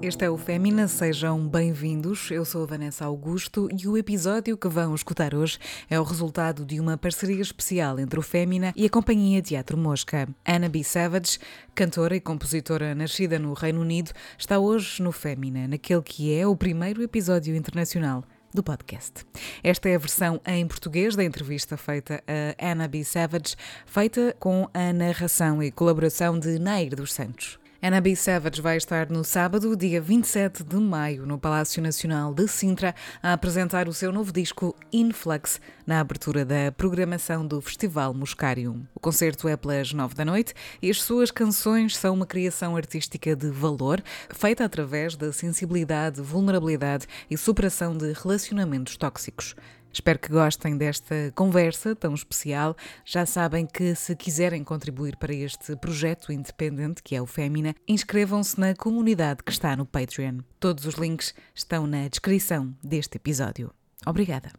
Este é o Fémina, sejam bem-vindos. Eu sou a Vanessa Augusto e o episódio que vão escutar hoje é o resultado de uma parceria especial entre o Fémina e a companhia Teatro Mosca. Anna B. Savage, cantora e compositora nascida no Reino Unido, está hoje no Fémina, naquele que é o primeiro episódio internacional do podcast. Esta é a versão em português da entrevista feita a Anna B. Savage, feita com a narração e colaboração de Nair dos Santos. Anna B. Savage vai estar no sábado, dia 27 de maio, no Palácio Nacional de Sintra, a apresentar o seu novo disco Influx, na abertura da programação do Festival Muscarium. O concerto é pelas nove da noite e as suas canções são uma criação artística de valor, feita através da sensibilidade, vulnerabilidade e superação de relacionamentos tóxicos. Espero que gostem desta conversa tão especial. Já sabem que se quiserem contribuir para este projeto independente que é o Fémina, inscrevam-se na comunidade que está no Patreon. Todos os links estão na descrição deste episódio. Obrigada.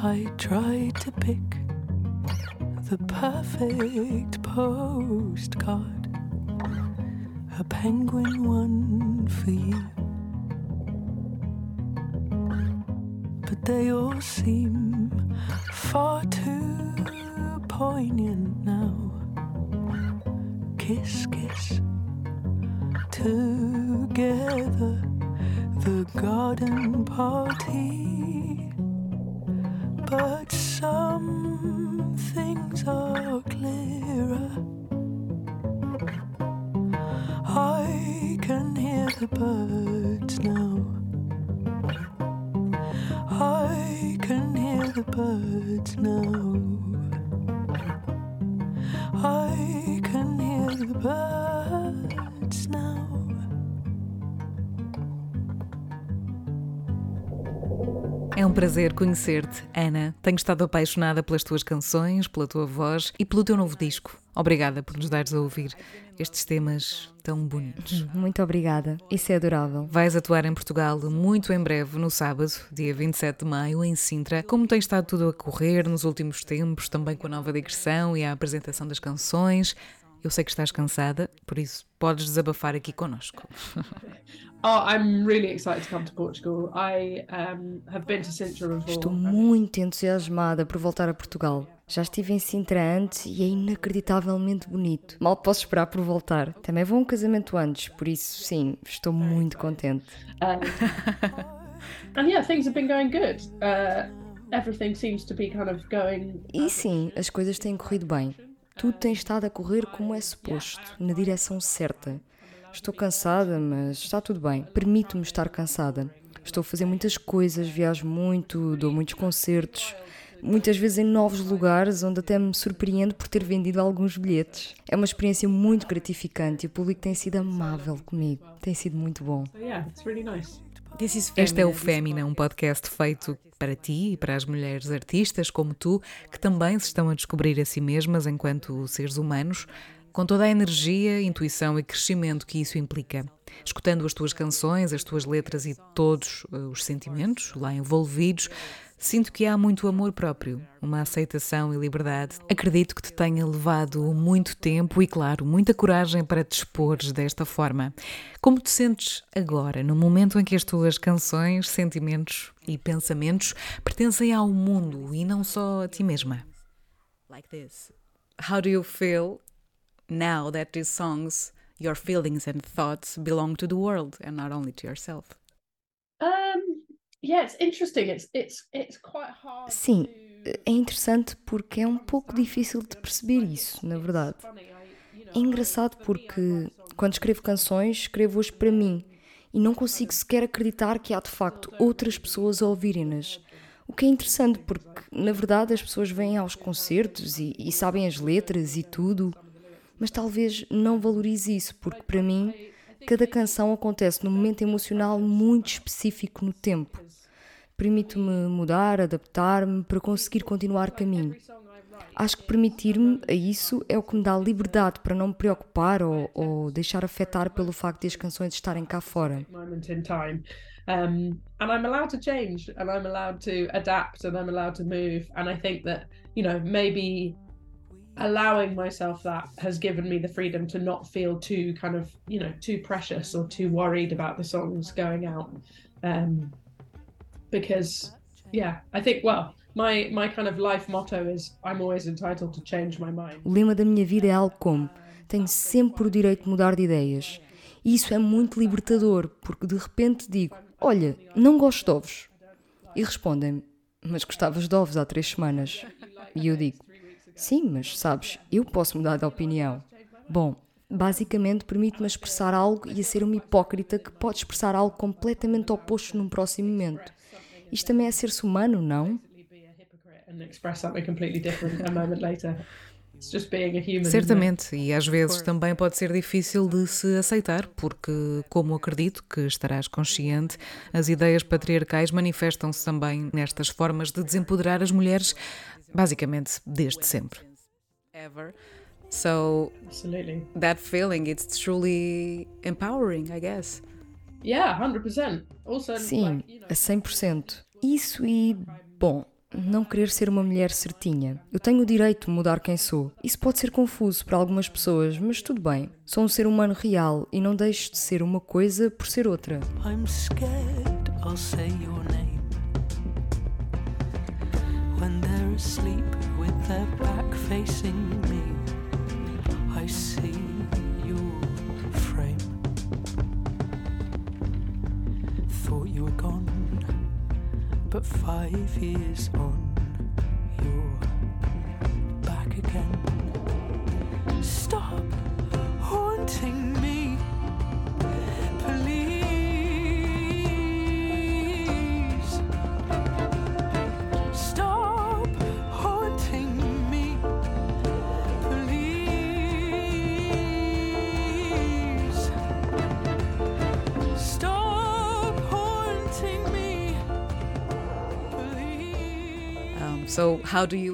I tried to pick the perfect postcard, a penguin one for you. But they all seem far too poignant now. Kiss, kiss, together, the garden party. Birds now. I can hear the birds now. I can hear the birds prazer conhecer-te, Ana. Tenho estado apaixonada pelas tuas canções, pela tua voz e pelo teu novo disco. Obrigada por nos dares a ouvir estes temas tão bonitos. Muito obrigada, isso é adorável. Vais atuar em Portugal muito em breve, no sábado, dia 27 de maio, em Sintra. Como tem estado tudo a correr nos últimos tempos, também com a nova digressão e a apresentação das canções? Eu sei que estás cansada, por isso podes desabafar aqui connosco. Oh, I'm really excited to come to Portugal. I um, have been to Sintra before. Estou muito entusiasmada por voltar a Portugal. Já estive em Sintra antes e é inacreditavelmente bonito. Mal posso esperar por voltar. Também vou a um casamento antes, por isso, sim, estou muito contente. Um, and yeah, things have been going good. Uh, everything seems to be kind of going. E sim, as coisas têm corrido bem. Tudo tem estado a correr como é suposto, na direção certa. Estou cansada, mas está tudo bem. Permito-me estar cansada. Estou a fazer muitas coisas, viajo muito, dou muitos concertos, muitas vezes em novos lugares onde até me surpreendo por ter vendido alguns bilhetes. É uma experiência muito gratificante e o público tem sido amável comigo. Tem sido muito bom. So yeah, it's really nice. Este é o Fémina, um podcast feito para ti e para as mulheres artistas como tu, que também se estão a descobrir a si mesmas enquanto seres humanos, com toda a energia, intuição e crescimento que isso implica. Escutando as tuas canções, as tuas letras e todos uh, os sentimentos lá envolvidos, sinto que há muito amor próprio, uma aceitação e liberdade. Acredito que te tenha levado muito tempo e, claro, muita coragem para te expores desta forma. Como te sentes agora, no momento em que as tuas canções, sentimentos e pensamentos pertencem ao mundo e não só a ti mesma? Like this. How do you feel now that these songs, your feelings and thoughts belong to the world and not only to yourself? Um, yeah, it's interesting. It's it's it's quite hard. Sim, é interessante porque é um pouco difícil de perceber isso, na verdade. É engraçado porque quando escrevo canções, escrevo-as para mim e não consigo sequer acreditar que há de facto outras pessoas a ouvirem-nas. O que é interessante porque, na verdade, as pessoas vêm aos concertos e, e sabem as letras e tudo, mas talvez não valorize isso, porque para mim cada canção acontece num momento emocional muito específico no tempo. Permite-me mudar, adaptar-me para conseguir continuar caminho. Acho que permitir-me a isso é o que me dá liberdade para não me preocupar ou, ou deixar afetar pelo facto de as canções estarem cá fora. Um, and I'm allowed to change and I'm allowed to adapt and I'm allowed to move. And I think that, you know, maybe allowing myself that has given me the freedom to not feel too kind of, you know, too precious or too worried about the songs going out. Um, because, yeah, I think, well, my, my kind of life motto is I'm always entitled to change my mind. O lema da minha vida é algo como: tenho sempre o direito de mudar de ideias. E isso é muito libertador, porque de repente digo: Olha, não gosto de ovos. E respondem-me: Mas gostavas de ovos há três semanas. E eu digo: Sim, mas sabes, eu posso mudar de opinião. Bom, basicamente permite-me expressar algo e a ser uma hipócrita que pode expressar algo completamente oposto num próximo momento. Isto também é ser-se humano, não? be a hypocrite and express something completely different a moment later. It's just being a human. isn't it? Certamente, e às vezes também pode ser difícil de se aceitar, porque, como acredito que estarás consciente, as ideias patriarcais manifestam-se também nestas formas de desempoderar as mulheres, basicamente desde sempre. So Absolutely. that feeling, it's truly empowering, I guess. Yeah, hundred percent. Also, Sim, a 100%. Isso e, bom, não querer ser uma mulher certinha. Eu tenho o direito de mudar quem sou. Isso pode ser confuso para algumas pessoas, mas tudo bem. Sou um ser humano real e não deixo de ser uma coisa por ser outra. I'm scared I'll say your name when they're with their back facing me. I see your frame. Thought you were gone, but five years on, you're back again. Stop haunting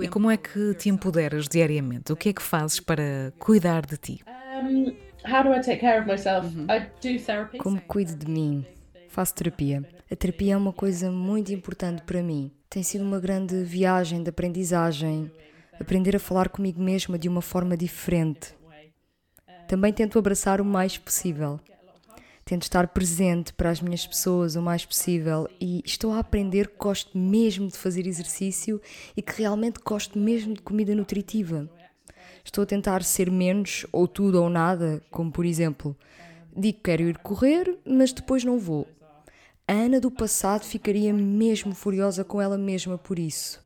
E como é que te empoderas diariamente? O que é que fazes para cuidar de ti? um, therapy. Como cuido de mim? Faço terapia. A terapia é uma coisa muito importante para mim. Tem sido uma grande viagem de aprendizagem, aprender a falar comigo mesma de uma forma diferente. Também tento abraçar o mais possível. Tento estar presente para as minhas pessoas o mais possível e estou a aprender que gosto mesmo de fazer exercício e que realmente gosto mesmo de comida nutritiva. Estou a tentar ser menos ou tudo ou nada, como por exemplo, digo que quero ir correr, mas depois não vou. A Ana do passado ficaria mesmo furiosa com ela mesma por isso.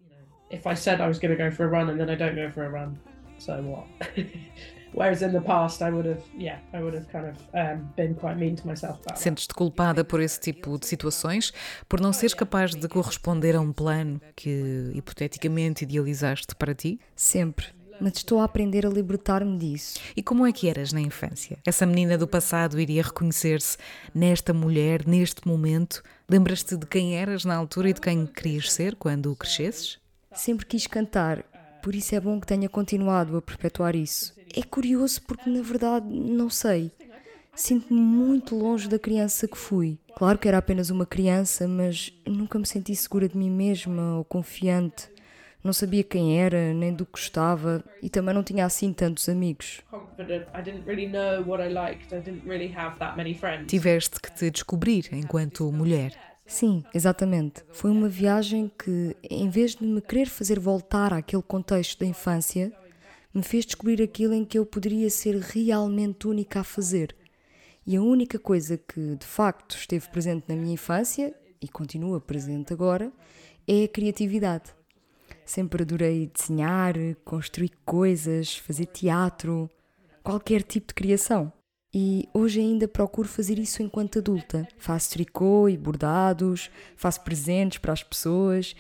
If I said I was going to go for a run and then I don't go for a run, so what? Whereas in the past, I would have, yeah, I would have kind of um, been quite mean to myself about. Sentes-te culpada por esse tipo de situações? Por não seres capaz de corresponder a um plano que hipoteticamente idealizaste para ti? Sempre. Mas estou a aprender a libertar-me disso. E como é que eras na infância? Essa menina do passado iria reconhecer-se nesta mulher, neste momento? Lembras-te de quem eras na altura e de quem querias ser quando crescesses? Sempre quis cantar, por isso é bom que tenha continuado a perpetuar isso. É curioso porque, na verdade, não sei. Sinto-me muito longe da criança que fui. Claro que era apenas uma criança, mas nunca me senti segura de mim mesma ou confiante. Não sabia quem era, nem do que gostava e também não tinha assim tantos amigos. Confident. I didn't really know what I liked. I didn't really have that many friends. Tiveste que te descobrir enquanto mulher. Sim, exatamente. Foi uma viagem que, em vez de me querer fazer voltar àquele contexto da infância, me fez descobrir aquilo em que eu poderia ser realmente única a fazer. E a única coisa que, de facto, esteve presente na minha infância, e continua presente agora, é a criatividade. Sempre adorei desenhar, construir coisas, fazer teatro, qualquer tipo de criação. E hoje ainda procuro fazer isso enquanto adulta. Faço tricô e bordados, faço presentes para as pessoas.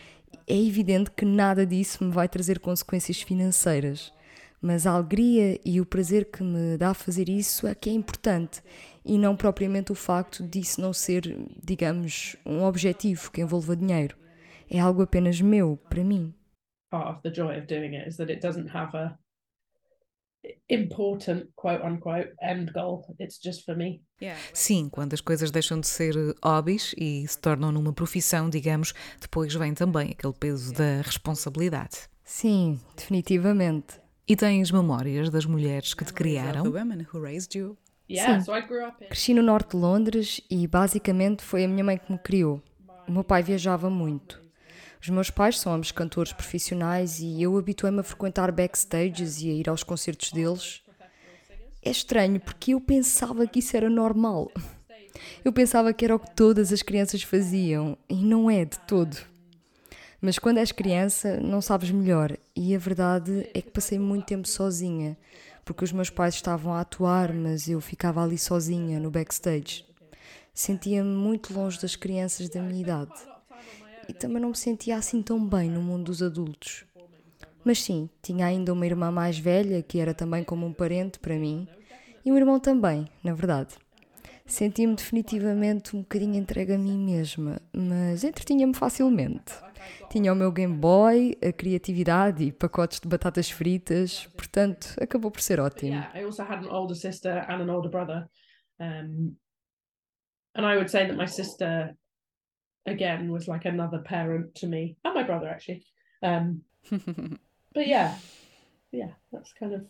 É evidente que nada disso me vai trazer consequências financeiras. Mas a alegria e o prazer que me dá fazer isso é que é importante e não propriamente o facto disso não ser, digamos, um objetivo que envolva dinheiro. É algo apenas meu, para mim. part of the joy of doing it is that it doesn't have a important quote unquote end goal. It's just for me. Sim, quando as coisas deixam de ser hobbies e se tornam numa profissão, digamos, depois vem também aquele peso da responsabilidade. Sim, definitivamente. E tens memórias das mulheres que te criaram? Yeah, Sim. so I grew up in Cresci no norte de Londres e basicamente foi a minha mãe que me criou. O meu pai viajava muito. Os meus pais são ambos cantores profissionais e eu habituei-me a frequentar backstages e a ir aos concertos deles. É estranho porque eu pensava que isso era normal. Eu pensava que era o que todas as crianças faziam e não é de todo. Mas quando és criança, não sabes melhor. E a verdade é que passei muito tempo sozinha, porque os meus pais estavam a atuar, mas eu ficava ali sozinha no backstage. Sentia-me muito longe das crianças da minha idade. E também não me sentia assim tão bem no mundo dos adultos. Mas sim, tinha ainda uma irmã mais velha, que era também como um parente para mim, e um irmão também, na verdade. Sentia-me definitivamente um bocadinho entregue a mim mesma, mas entretinha-me facilmente. Tinha o meu Game Boy, a criatividade e pacotes de batatas fritas, portanto, acabou por ser ótimo. yeah, I also had an older sister and an older brother. Um, and I would say that again, was like another parent to me, and my brother actually. Um, but yeah, yeah, that's kind of.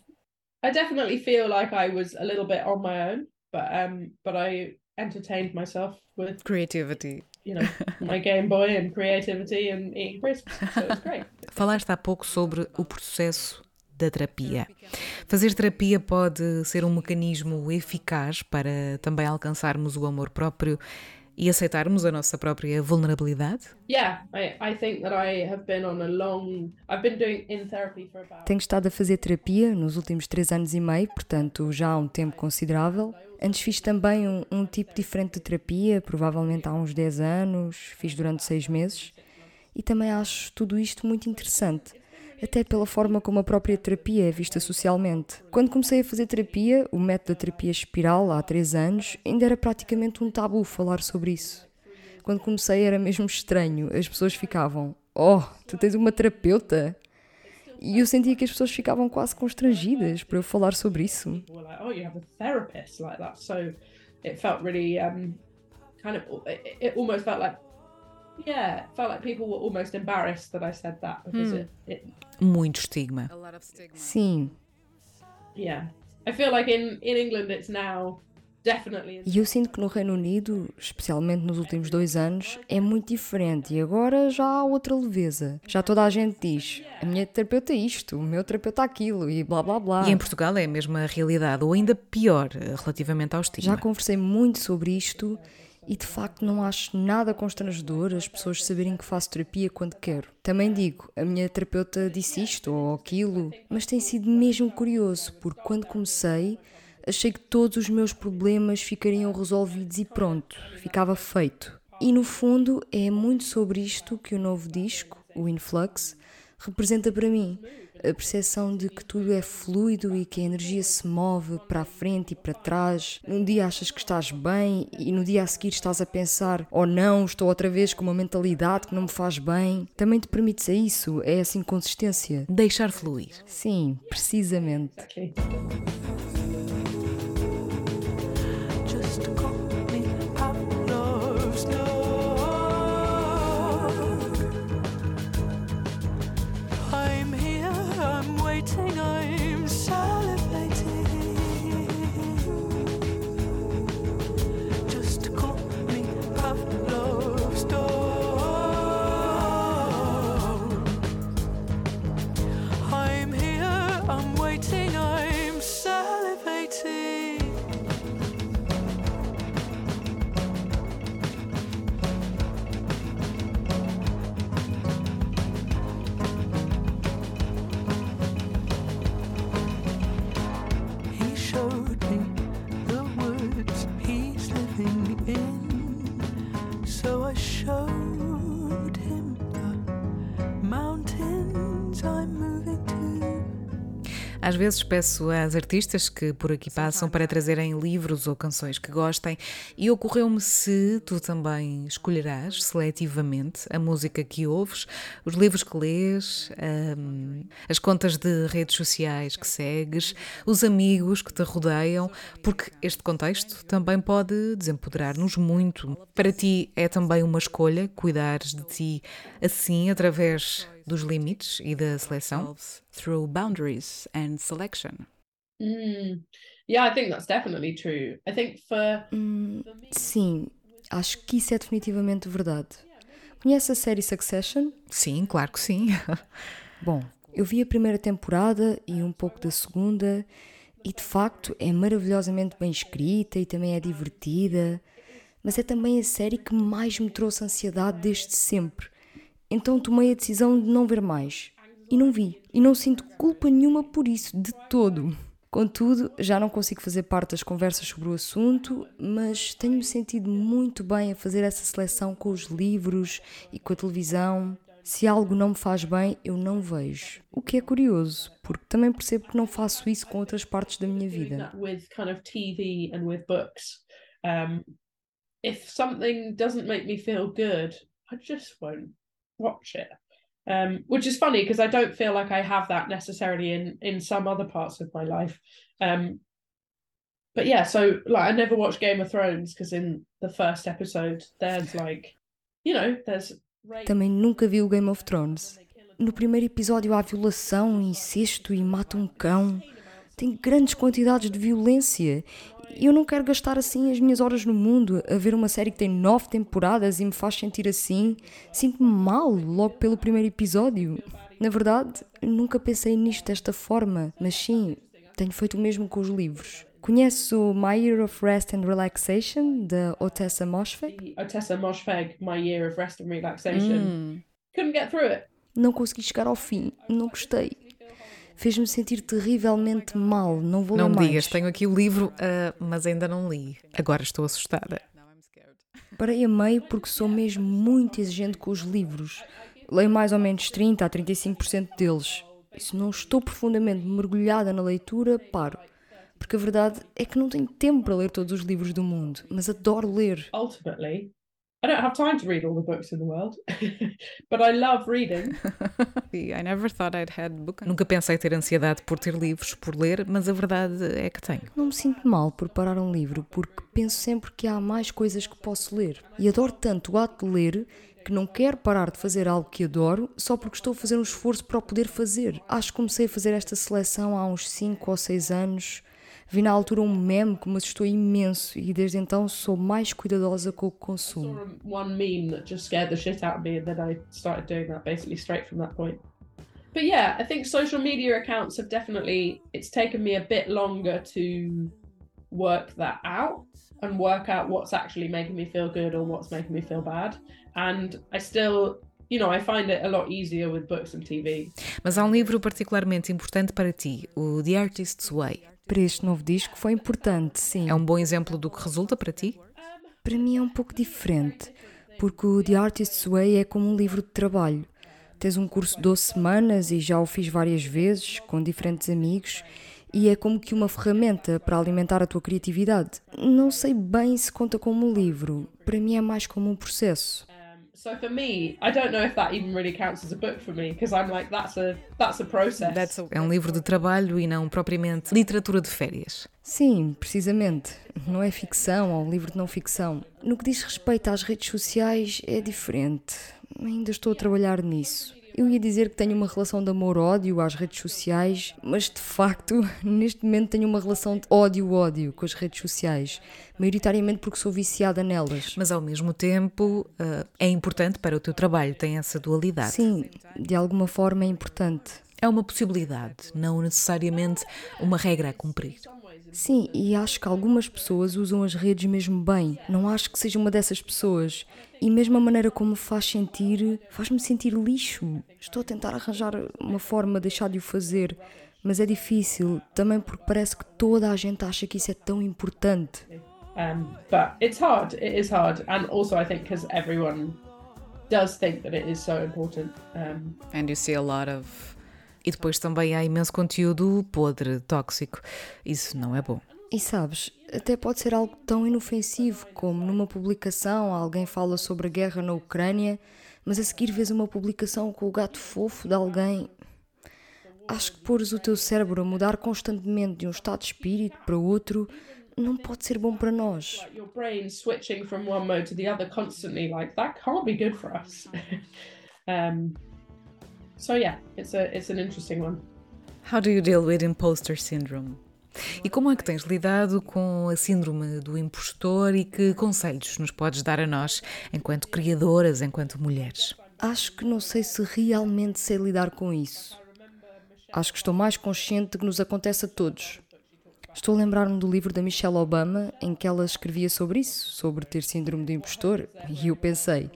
I definitely feel like I was a little bit on my own, but um, but I entertained myself with Creativity. you know my Game Boy and creativity and eating crisps, so it was great. Falaste há pouco sobre o processo da terapia. Fazer terapia pode ser um mecanismo eficaz para também alcançarmos o amor próprio e aceitarmos a nossa própria vulnerabilidade? Yeah, I, I think that I have been on a long. I've been doing in therapy for about. Tenho estado a fazer terapia nos últimos três anos e meio, portanto já há um tempo considerável. Antes fiz também um, um tipo diferente de terapia, provavelmente há uns 10 anos, fiz durante seis meses. E também acho tudo isto muito interessante, até pela forma como a própria terapia é vista socialmente. Quando comecei a fazer terapia, o método da terapia espiral, há três anos, ainda era praticamente um tabu falar sobre isso. Quando comecei era mesmo estranho, as pessoas ficavam: Oh, tu tens uma terapeuta? E eu sentia que as pessoas ficavam quase constrangidas para eu falar sobre isso. "Oh, you have a therapist like that." So it felt really kind of. It almost felt like, yeah, felt like people were almost embarrassed that I said that because it, it, Muito estigma. Sim, yeah. I feel like in in England it's now definitely. e eu sinto que no Reino Unido, especialmente nos últimos dois anos, é muito diferente e agora já há outra leveza. Já toda a gente diz: a minha terapeuta é isto, o meu terapeuta é aquilo e blá blá blá. E em Portugal é a mesma realidade, ou ainda pior, eh, relativamente ao estigma. Já conversei muito sobre isto e de facto não acho nada constrangedor as pessoas saberem que faço terapia quando quero. Também digo, a minha terapeuta disse isto ou aquilo, mas tem sido mesmo curioso, porque quando comecei achei que todos os meus problemas ficariam resolvidos e pronto, ficava feito. E no fundo é muito sobre isto que o novo disco, o Influx, representa para mim. A percepção de que tudo é fluido e que a energia se move para a frente e para trás. Num dia achas que estás bem e no dia a seguir estás a pensar: oh não, estou outra vez com uma mentalidade que não me faz bem. Também te permites a isso, é essa inconsistência. Deixar fluir. Sim, precisamente. Exactly. Vezes peço às artistas que por aqui passam para trazerem livros ou canções que gostem e ocorreu-me se tu também escolherás seletivamente a música que ouves, os livros que lês, um, as contas de redes sociais que segues, os amigos que te rodeiam, porque este contexto também pode desempoderar-nos muito. Para ti é também uma escolha cuidares de ti assim através dos limites e da seleção? Through boundaries and selection. Mm. Yeah, I think that's definitely true. I think for. Hum, sim, acho que isso é definitivamente verdade. Conhece a série Succession? Sim, claro que sim. Bom, eu vi a primeira temporada e um pouco da segunda, e de facto é maravilhosamente bem escrita e também é divertida, mas é também a série que mais me trouxe ansiedade desde sempre. Então tomei a decisão de não ver mais. E não vi. E não sinto culpa nenhuma por isso, de todo. Contudo, já não consigo fazer parte das conversas sobre o assunto, mas tenho-me sentido muito bem a fazer essa seleção com os livros e com a televisão. Se algo não me faz bem, eu não vejo. O que é curioso, porque também percebo que não faço isso com outras partes da minha vida. Um, if something doesn't make me feel good, I just won't it. Um, which is funny because I don't feel like I have that necessarily in in some other parts of my life. Um, but yeah, so like I never watched Game of Thrones because in the first episode there's like, you know, there's Também nunca vi o Game of Thrones. No primeiro episódio há violação, incesto e mata um cão. Tem grandes quantidades de violência. Eu não quero gastar assim as minhas horas no mundo a ver uma série que tem nove temporadas e me faz sentir assim. Sinto-me mal logo pelo primeiro episódio. Na verdade, nunca pensei nisto desta forma, mas sim, tenho feito o mesmo com os livros. Conhece o My Year of Rest and Relaxation, da Otessa Moshfegh? Otessa Moshfegh, My Year of Rest and Relaxation. Couldn't get through it. Não consegui chegar ao fim, não gostei. Fez-me sentir terrivelmente mal, não vou Não ler me mais. digas, tenho aqui o livro, ah, mas ainda não li. Agora estou assustada. Parei a meio porque sou mesmo muito exigente com os livros. Leio mais ou menos 30 a 35% deles. E se não estou profundamente mergulhada na leitura, paro. Porque a verdade é que não tenho tempo para ler todos os livros do mundo, mas adoro ler. Ultimately, I don't have time to read all the books in the world, but I love reading. I never thought I'd had book. Nunca pensei ter ansiedade por ter livros, por ler, mas a verdade é que tenho. Não me sinto mal por parar um livro, porque penso sempre que há mais coisas que posso ler. E adoro tanto o ato de ler que não quero parar de fazer algo que adoro só porque estou a fazer um esforço para o poder fazer. Acho que comecei a fazer esta seleção há uns 5 ou 6 anos. Vi na altura um meme que me assustou imenso e desde então sou mais cuidadosa com o consumo. one meme that just scared the shit out of me, and then I started doing that basically straight from that point. But yeah, I think social media accounts have definitely it's taken me a bit longer to work that out and work out what's actually making me feel good or what's making me feel bad. And I still, you know, I find it a lot easier with books and TV. Mas há um livro particularmente importante para ti, o The Artist's Way. Para este novo disco foi importante, sim. É um bom exemplo do que resulta para ti? Para mim é um pouco diferente, porque o The Artist's Way é como um livro de trabalho. Tens um curso de 12 semanas e já o fiz várias vezes, com diferentes amigos, e é como que uma ferramenta para alimentar a tua criatividade. Não sei bem se conta como um livro, para mim é mais como um processo. So for me, I don't know if that even really counts as a book for me because I'm like that's a that's a process. That's a, É um livro de trabalho e não propriamente literatura de férias. Sim, precisamente. Não é ficção ou um livro de não ficção. No que diz respeito às redes sociais, é diferente. Ainda estou a trabalhar nisso. Eu ia dizer que tenho uma relação de amor-ódio às redes sociais, mas de facto, neste momento tenho uma relação de ódio-ódio com as redes sociais, maioritariamente porque sou viciada nelas. Mas ao mesmo tempo ah, é importante para o teu trabalho, tem essa dualidade. Sim, de alguma forma é importante. É uma possibilidade, não necessariamente uma regra a cumprir. Sim, e acho que algumas pessoas usam as redes mesmo bem. Não acho que seja uma dessas pessoas. E mesmo a maneira como me faz sentir, faz-me sentir lixo. Estou a tentar arranjar uma forma de deixar de o fazer, mas é difícil, também porque parece que toda a gente acha que isso é tão importante. Um, but it's hard. It is hard, and also I think because everyone does think that it is so important. Um, and you see a lot of E depois também há imenso conteúdo podre, tóxico. Isso não é bom. E sabes, até pode ser algo tão inofensivo como numa publicação alguém fala sobre a guerra na Ucrânia, mas a seguir vês uma publicação com o gato fofo de alguém. Acho que pôres o teu cérebro a mudar constantemente de um estado de espírito para outro não pode ser bom para nós. so yeah, it's a it's an interesting one. How do you deal with imposter syndrome? E como é que tens lidado com a síndrome do impostor e que conselhos nos podes dar a nós, enquanto criadoras, enquanto mulheres? Acho que não sei se realmente sei lidar com isso. Acho que estou mais consciente de que nos acontece a todos. Estou a lembrar-me do livro da Michelle Obama em que ela escrevia sobre isso, sobre ter síndrome do impostor, e eu pensei: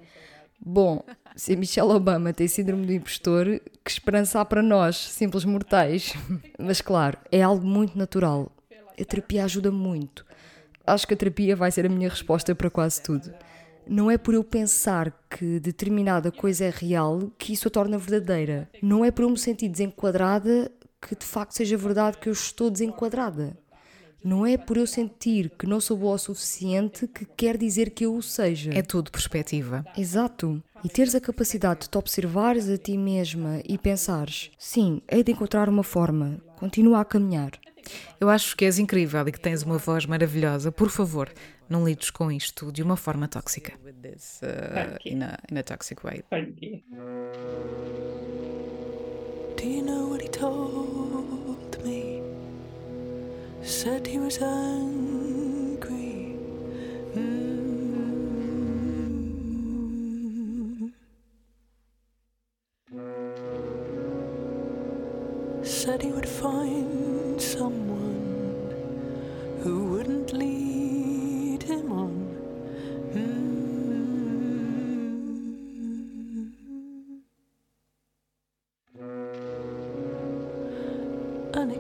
bom, se Michelle Obama tem síndrome do impostor, que esperança há para nós, simples mortais. Mas claro, é algo muito natural. A terapia ajuda muito. Acho que a terapia vai ser a minha resposta para quase tudo. Não é por eu pensar que determinada coisa é real que isso a torna verdadeira. Não é por eu me sentir desenquadrada que de facto seja verdade que eu estou desenquadrada. Não é por eu sentir que não sou boa o suficiente que quer dizer que eu o seja. É tudo perspectiva. Exato. E teres a capacidade de te observares a ti mesma e pensares: sim, hei de encontrar uma forma, continua a caminhar. Eu acho que és incrível e que tens uma voz maravilhosa. Por favor, não lides com isto de uma forma tóxica. This, uh, in, a, in a toxic way. Thank you. Do you know what he told? Said he was angry. Mm. Said he would find someone who wouldn't lead him on. Mm. An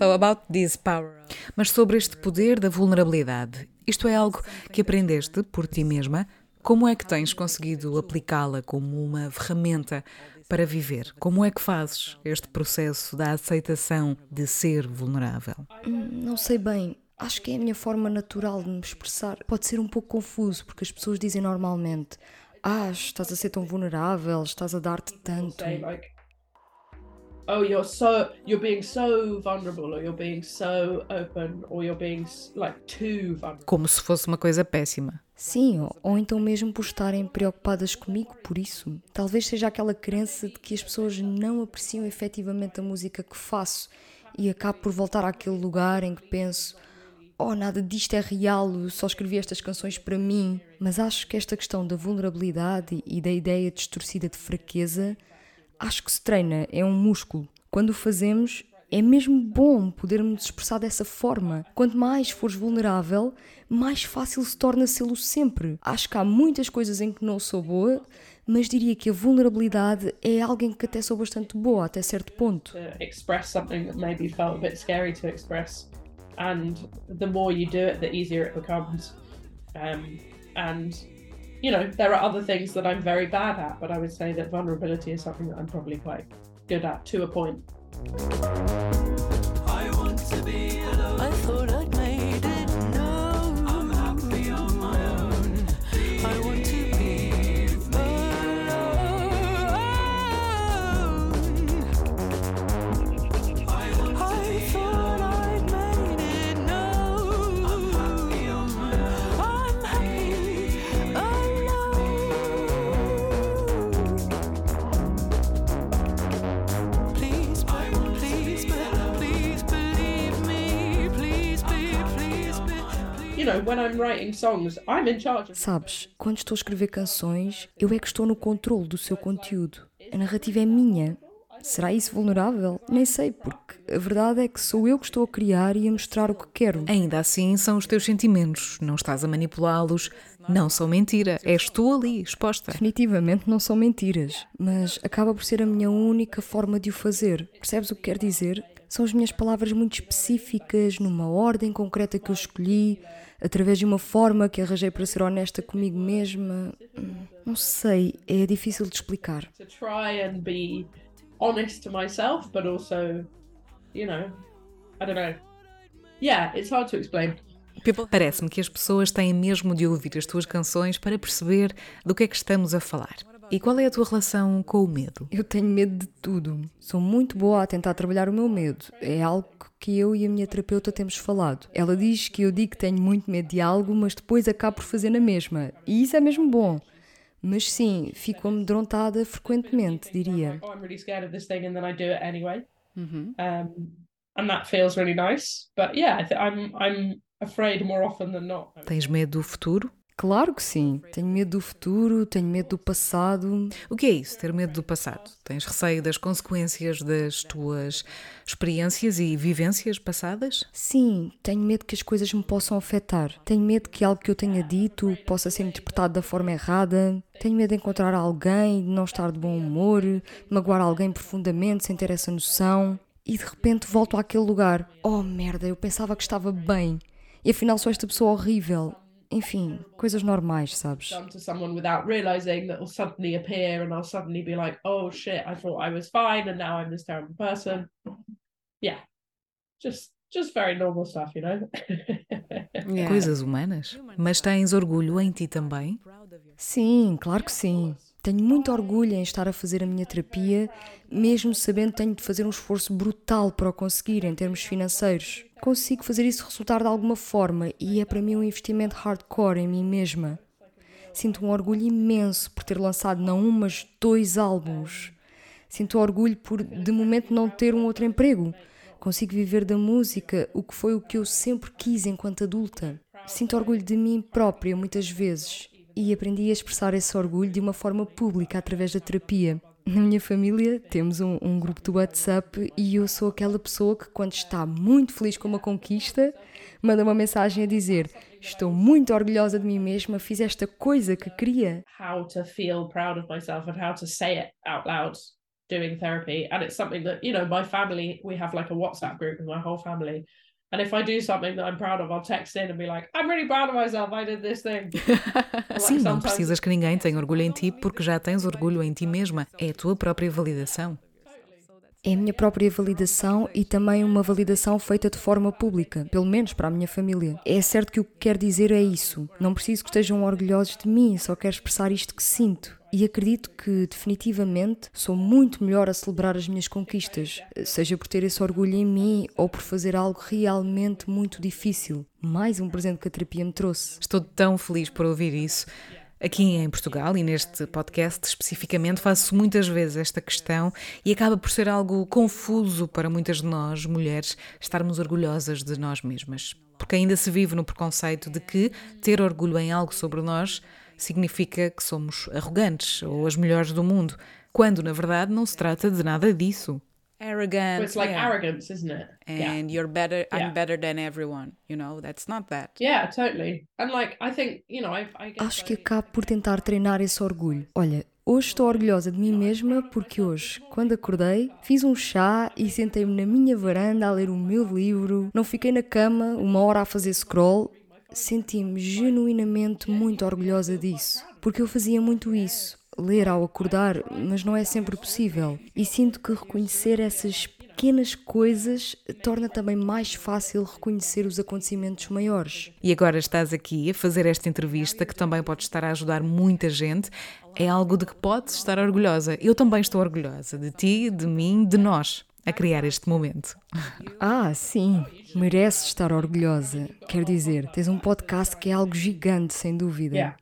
So about this power. Mas sobre este poder da vulnerabilidade, isto é algo que aprendeste por ti mesma? Como é que tens conseguido aplicá-la como uma ferramenta para viver? Como é que fazes este processo da aceitação de ser vulnerável? Hum, Não sei bem. Acho que é a minha forma natural de me expressar. Pode ser um pouco confuso, porque as pessoas dizem normalmente: Ah, estás a ser tão vulnerável, estás a dar-te tanto. Oh, you're so you're being so vulnerable, or you're being so open, or you're being like too vulnerable. Como se fosse uma coisa péssima. Sim, ou, ou então mesmo por estarem preocupadas comigo por isso. Talvez seja aquela crença de que as pessoas não apreciam efetivamente a música que faço e acabo por voltar àquele lugar em que penso: Oh, nada disto é real, eu só escrevi estas canções para mim. Mas acho que esta questão da vulnerabilidade e da ideia distorcida de fraqueza, acho que se treina, é um músculo. Quando o fazemos, é mesmo bom podermos expressar dessa forma. Quanto mais fores vulnerável, mais fácil se torna sê-lo sempre. Acho que há muitas coisas em que não sou boa, mas diria que a vulnerabilidade é algo em que até sou bastante boa, até certo ponto. to express something that maybe felt a bit scary to express. And the more you do it, the easier it becomes. Um, and, you know, there are other things that I'm very bad at, but I would say that vulnerability is something that I'm probably quite good at to a point. Sabes, quando estou a escrever canções, eu é que estou no controle do seu conteúdo. A narrativa é minha. Será isso vulnerável? Nem sei, porque a verdade é que sou eu que estou a criar e a mostrar o que quero. Ainda assim, são os teus sentimentos, não estás a manipulá-los, não são mentira, és tu ali, exposta. Definitivamente não são mentiras, mas acaba por ser a minha única forma de o fazer. Percebes o que quero dizer? São as minhas palavras muito específicas, numa ordem concreta que eu escolhi, através de uma forma que arranjei para ser honesta comigo mesma. Não sei, é difícil de explicar. to try and be honest to myself, but also, you know, I don't know. Yeah, it's hard to explain. Parece-me que as pessoas têm mesmo de ouvir as tuas canções para perceber do que é que estamos a falar. E qual é a tua relação com o medo? Eu tenho medo de tudo. Sou muito boa a tentar trabalhar o meu medo. É algo que eu e a minha terapeuta temos falado. Ela diz que eu digo que tenho muito medo de algo, mas depois acabo por fazer na mesma. E isso é mesmo bom. Mas sim, fico amedrontada frequentemente, diria. And that feels really nice. But yeah, I'm I'm afraid more often than not. Tens medo do futuro? Claro que sim. Tenho medo do futuro, tenho medo do passado. O que é isso, ter medo do passado? Tens receio das consequências das tuas experiências e vivências passadas? Sim, tenho medo que as coisas me possam afetar. Tenho medo que algo que eu tenha dito possa ser interpretado da forma errada. Tenho medo de encontrar alguém, de não estar de bom humor, de magoar alguém profundamente sem ter essa noção. E de repente volto àquele lugar. Oh merda, eu pensava que estava bem. E afinal sou esta pessoa horrível. Enfim, coisas normais, sabes? done to someone without realizing that will suddenly appear and I'll suddenly be like, oh shit, I thought I was fine and now I'm this terrible person. Yeah. Just just very normal stuff, you know? Coisas humanas? Mas tens orgulho em ti também? Sim, claro que sim. Tenho muito orgulho em estar a fazer a minha terapia, mesmo sabendo que tenho de fazer um esforço brutal para o conseguir em termos financeiros. Consigo fazer isso resultar de alguma forma e é para mim um investimento hardcore em mim mesma. Sinto um orgulho imenso por ter lançado não um, mas dois álbuns. Sinto orgulho por, de momento, não ter um outro emprego. Consigo viver da música, o que foi o que eu sempre quis enquanto adulta. Sinto orgulho de mim própria muitas vezes e aprendi a expressar esse orgulho de uma forma pública através da terapia. Na minha família temos um, um grupo do WhatsApp e eu sou aquela pessoa que, quando está muito feliz com uma conquista, manda uma mensagem a dizer: Estou muito orgulhosa de mim mesma, fiz esta coisa que queria. how to feel proud of myself and how to say it out loud doing therapy. And it's something that, you know, my family, we have like a WhatsApp group with my whole family. And if I do something that I'm proud of, I'll text in and be like, I'm really proud of myself. I did this thing. Sim, não precisas que ninguém tenha orgulho em ti porque já tens orgulho em ti mesma. É a tua própria validação. É a minha própria validação e também uma validação feita de forma pública, pelo menos para a minha família. É certo que o que quero dizer é isso. Não preciso que estejam orgulhosos de mim, só quero expressar isto que sinto. E acredito que, definitivamente, sou muito melhor a celebrar as minhas conquistas, seja por ter esse orgulho em mim ou por fazer algo realmente muito difícil. Mais um presente que a terapia me trouxe. Estou tão feliz por ouvir isso. Aqui em Portugal e neste podcast especificamente faço muitas vezes esta questão e acaba por ser algo confuso para muitas de nós, mulheres, estarmos orgulhosas de nós mesmas. Porque ainda se vive no preconceito de que ter orgulho em algo sobre nós significa que somos arrogantes ou as melhores do mundo, quando na verdade não se trata de nada disso. Arrogant. It's like yeah. arrogance, isn't it? yeah. And you're better. Yeah. I'm better than everyone. You know, that's not that. Yeah, totally. And like, I think, you know, I, I Acho que acabo por tentar treinar esse orgulho. Olha, hoje estou orgulhosa de mim mesma porque hoje, quando acordei, fiz um chá e sentei-me na minha varanda a ler o meu livro. Não fiquei na cama uma hora a fazer scroll. Senti-me genuinamente muito orgulhosa disso, porque eu fazia muito isso. Ler ao acordar, mas não é sempre possível. E sinto que reconhecer essas pequenas coisas torna também mais fácil reconhecer os acontecimentos maiores. E agora estás aqui a fazer esta entrevista que também pode estar a ajudar muita gente. É algo de que podes estar orgulhosa. Eu também estou orgulhosa de ti, de mim, de nós, a criar este momento. Ah, sim, mereces estar orgulhosa. Quer dizer, tens um podcast que é algo gigante, sem dúvida. Yeah.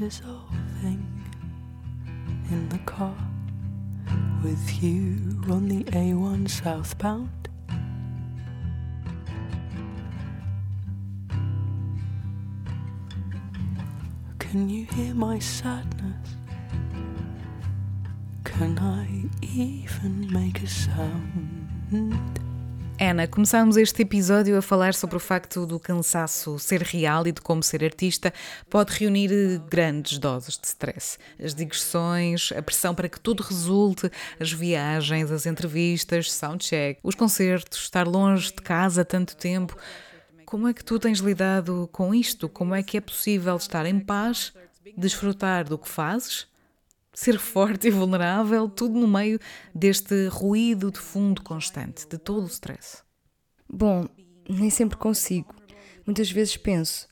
dissolving in the car with you on the A1 southbound. Can you hear my sadness? Can I even make a sound? Ana, começámos este episódio a falar sobre o facto do cansaço ser real e de como ser artista pode reunir grandes doses de stress. As digressões, a pressão para que tudo resulte, as viagens, as entrevistas, soundcheck, os concertos, estar longe de casa tanto tempo. Como é que tu tens lidado com isto? Como é que é possível estar em paz, desfrutar do que fazes ser forte e vulnerável, tudo no meio deste ruído de fundo constante, de todo o stress? Bom, nem sempre consigo. Muitas vezes penso: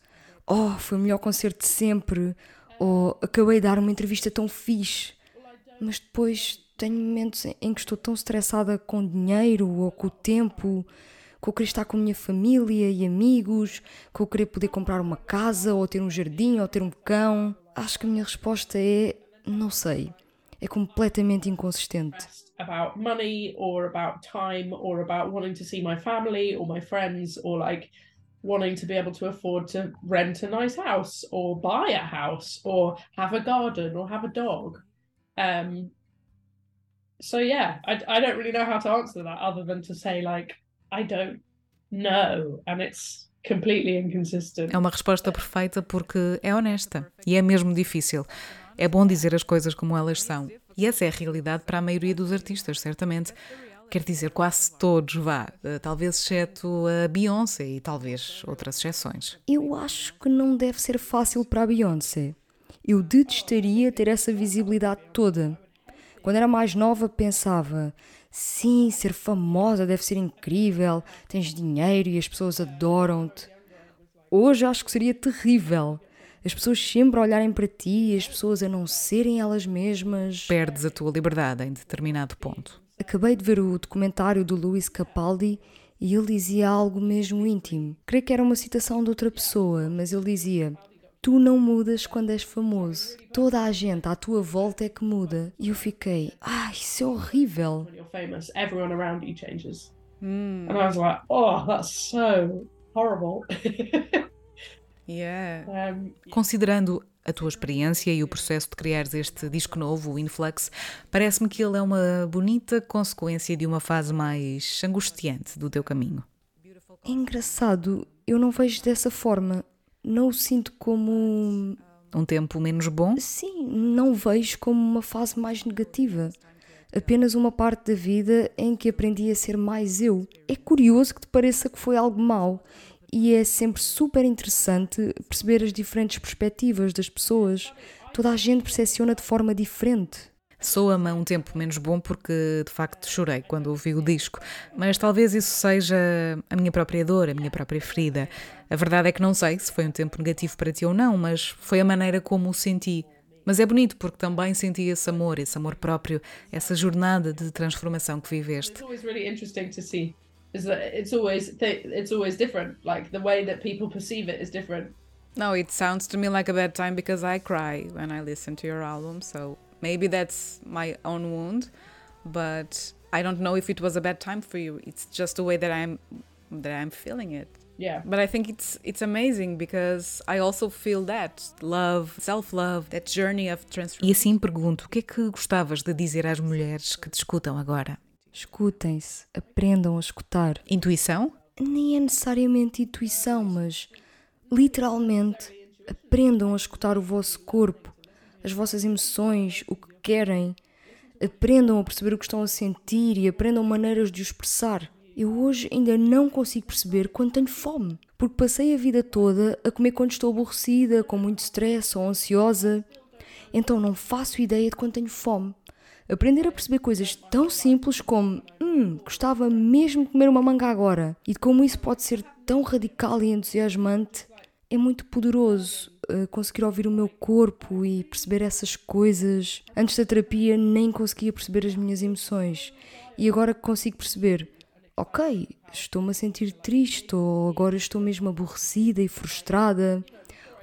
oh, foi o melhor concerto de sempre, ou acabei de dar uma entrevista tão fixe. Mas depois tenho momentos em que estou tão estressada com dinheiro ou com o tempo, com eu querer estar com a minha família e amigos, com eu querer poder comprar uma casa, ou ter um jardim, ou ter um cão. Acho que a minha resposta é não sei. É completamente inconsistente. About money or about time or about wanting to see my family or my friends or like wanting to be able to afford to rent a nice house or buy a house or have a garden or have a dog. Um, so yeah, I, I don't really know how to answer that other than to say like I don't know and it's completely inconsistent. É uma resposta perfeita porque é honesta e é mesmo difícil. É bom dizer as coisas como elas são. E essa é a realidade para a maioria dos artistas, certamente. Quer dizer, quase todos, vá, eh, talvez exceto a Beyoncé e talvez outras exceções. Eu acho que não deve ser fácil para a Beyoncé. Eu detestaria ter essa visibilidade toda. Quando era mais nova, pensava: sim, ser famosa deve ser incrível, tens dinheiro e as pessoas adoram-te. Hoje acho que seria terrível as pessoas sempre olharem para ti, as pessoas a não serem elas mesmas. Perdes a tua liberdade em determinado ponto. Acabei de ver o documentário do Luís Capaldi e ele dizia algo mesmo íntimo. Creio que era uma citação de outra pessoa, mas ele dizia: Tu não mudas quando és famoso. Toda a gente à tua volta é que muda. E eu fiquei: Ah, isso é horrível. You're famous, everyone around you changes. Mm. And I was like, oh, that's so horrible. Yeah. Um, Considerando a tua experiência e o processo de criares este disco novo, o Influx, parece-me que ele é uma bonita consequência de uma fase mais angustiante do teu caminho. É engraçado, eu não vejo dessa forma. Não o sinto como. Um tempo menos bom? Sim, não vejo como uma fase mais negativa. Apenas uma parte da vida em que aprendi a ser mais eu. É curioso que te pareça que foi algo mau e é sempre super interessante perceber as diferentes perspectivas das pessoas. Toda a gente percepciona de forma diferente. Soa-me um tempo menos bom porque de facto chorei quando ouvi o disco, mas talvez isso seja a minha própria dor, a minha própria ferida. A verdade é que não sei se foi um tempo negativo para ti ou não, mas foi a maneira como o senti. Mas é bonito porque também senti esse amor, esse amor próprio, essa jornada de transformação que viveste is that it's always it's always different. Like the way that people perceive it is different. No, it sounds to me like a bad time because I cry when I listen to your album. So maybe that's my own wound, but I don't know if it was a bad time for you. It's just the way that I'm that I'm feeling it. Yeah. But I think it's it's amazing because I also feel that love, self-love, that journey of transformation. E assim pergunto, o que é que gostavas de dizer às mulheres que te escutam agora? Escutem-se, aprendam a escutar. Intuição? Nem é necessariamente intuição, mas literalmente aprendam a escutar o vosso corpo, as vossas emoções, o que querem. Aprendam a perceber o que estão a sentir e aprendam maneiras de o expressar. Eu hoje ainda não consigo perceber quando tenho fome, porque passei a vida toda a comer quando estou aborrecida, com muito stress ou ansiosa. Então não faço ideia de quando tenho fome. Aprender a perceber coisas tão simples como hum, gostava mesmo de comer uma manga agora e de como isso pode ser tão radical e entusiasmante é muito poderoso. Uh, conseguir ouvir o meu corpo e perceber essas coisas. Antes da terapia nem conseguia perceber as minhas emoções e agora consigo perceber, ok, estou-me a sentir triste ou agora estou mesmo aborrecida e frustrada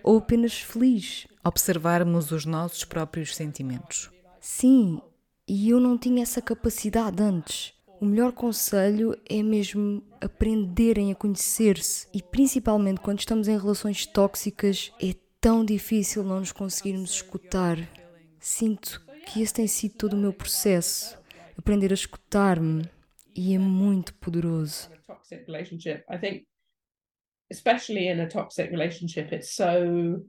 ou apenas feliz. Observarmos os nossos próprios sentimentos. Sim, e eu não tinha essa capacidade antes. O melhor conselho é mesmo aprenderem a conhecer-se e principalmente quando estamos em relações tóxicas é tão difícil não nos conseguirmos escutar. Sinto que esse tem sido todo o meu processo, aprender a escutar-me e é muito poderoso. especially in a toxic relationship, it's so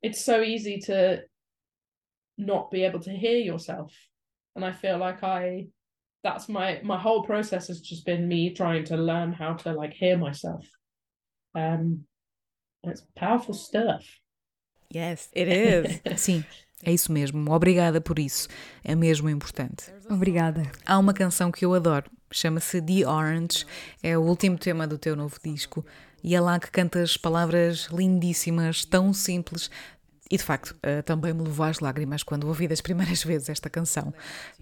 it's so easy to not be able to hear yourself, and I feel like I that's my my whole process has just been me trying to learn how to like hear myself. Um, it's powerful stuff. Yes, it is. Sim, é isso mesmo. Obrigada por isso. É mesmo importante. Obrigada. Há uma canção que eu adoro, chama-se The Orange, é o último tema do teu novo disco, e é lá que cantas palavras lindíssimas, tão simples. E de facto, eh, também me levou às lágrimas quando ouvi das primeiras vezes esta canção.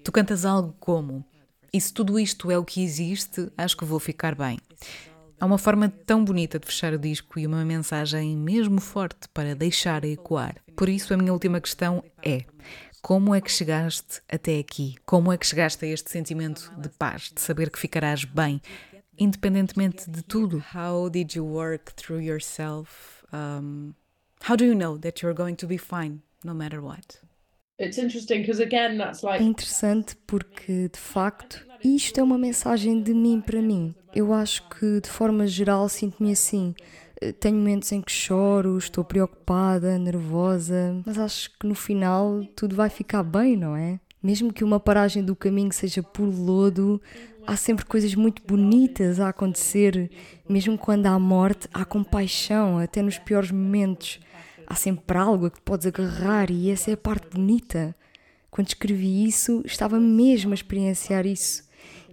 Tu cantas algo como: E se tudo isto é o que existe, acho que vou ficar bem. Há uma forma tão bonita de fechar o disco e uma mensagem mesmo forte para deixar ecoar. Por isso, a minha última questão é: como é que chegaste até aqui? Como é que chegaste a este sentimento de paz, de saber que ficarás bem, independentemente de tudo? How did you work through yourself? Um, how do you know that you're going to be fine no matter what? It's interesting because again, that's É like interessante porque, de facto, isto é uma mensagem de mim para mim. Eu acho que, de forma geral, sinto-me assim. Eh, Tenho momentos em que choro, estou preocupada, nervosa, mas acho que no final tudo vai ficar bem, não é? Mesmo que uma paragem do caminho seja por lodo, há sempre coisas muito bonitas a acontecer. Mesmo quando há morte, há compaixão, até nos piores momentos. Há sempre algo a que podes agarrar e essa é a parte bonita. Quando escrevi isso, estava mesmo a experienciar isso.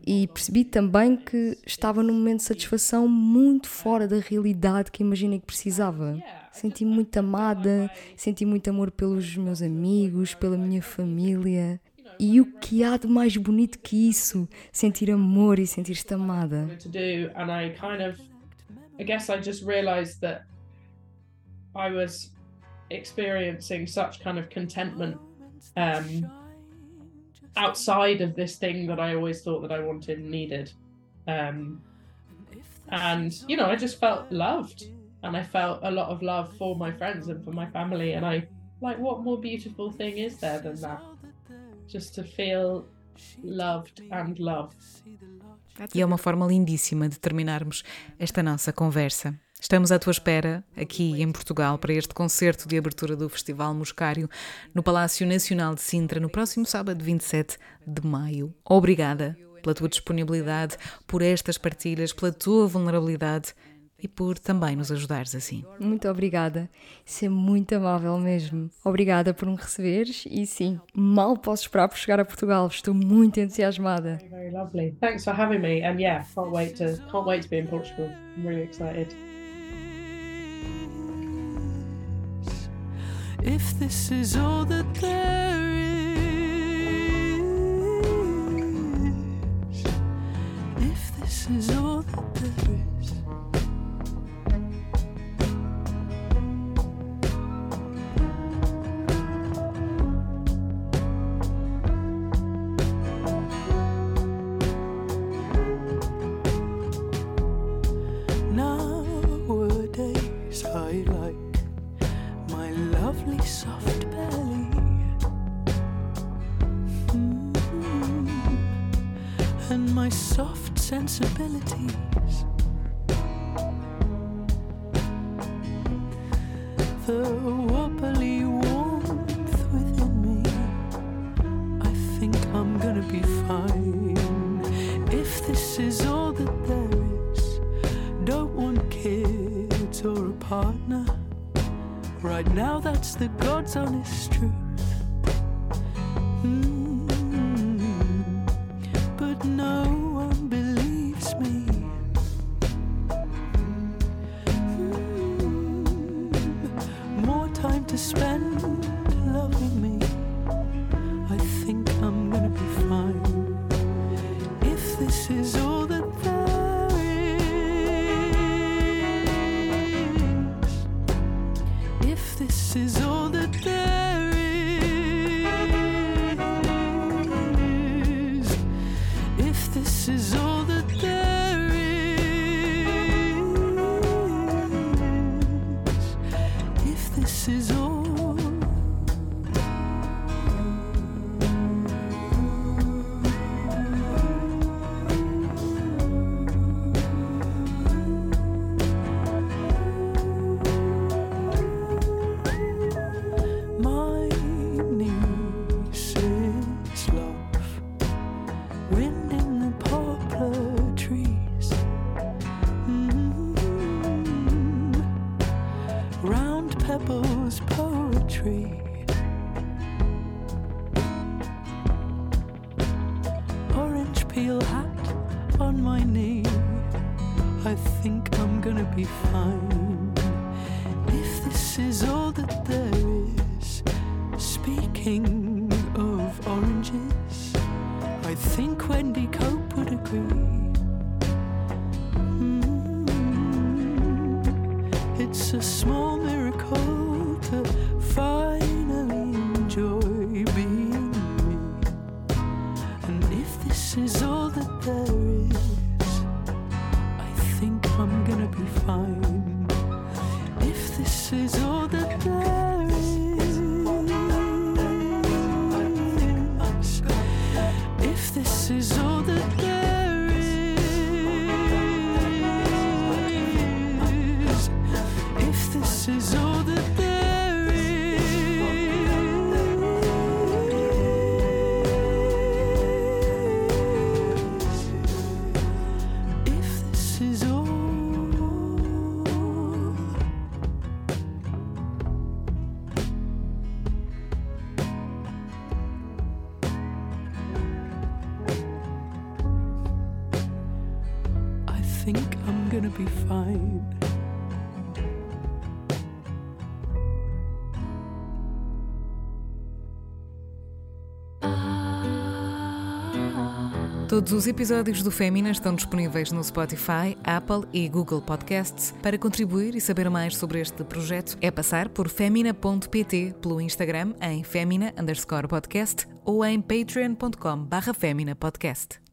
E percebi também que estava num momento de satisfação muito fora da realidade que imaginei que precisava. Senti-me muito amada, senti muito amor pelos meus amigos, pela minha família. E o que há de mais bonito que isso? Sentir amor e sentir-te amada. I guess I just realized that I was experiencing such kind of contentment um outside of this thing that I always thought that I wanted and needed. Um and you know, I just felt loved and I felt a lot of love for my friends and for my family and I like what more beautiful thing is there than that? Just to feel loved and loved. E é uma forma lindíssima de terminarmos esta nossa conversa. Estamos à tua espera, aqui em Portugal, para este concerto de abertura do Festival Moscário, no Palácio Nacional de Sintra, no próximo sábado 27 de maio. Obrigada pela tua disponibilidade, por estas partilhas, pela tua vulnerabilidade e por também nos ajudares assim. Muito obrigada. Isso é muito amável mesmo. Obrigada por me receberes e sim, mal posso esperar por chegar a Portugal. Estou muito entusiasmada. Very lovely. Thanks for having me. And yeah, can't wait to can't wait to be in Portugal. I'm really excited. If this is all that there is, if this is all that there is, soft sensibilities. The wobbly warmth within me. I think I'm gonna be fine. If this is all that there is, don't want kids or a partner. Right now, that's the God's honest truth. Is all that there Todos os episódios do Fémina estão disponíveis no Spotify, Apple e Google Podcasts. Para contribuir e saber mais sobre este projeto, é passar por femina.pt pelo Instagram em femina underscore podcast ou em patreon.com barra podcast.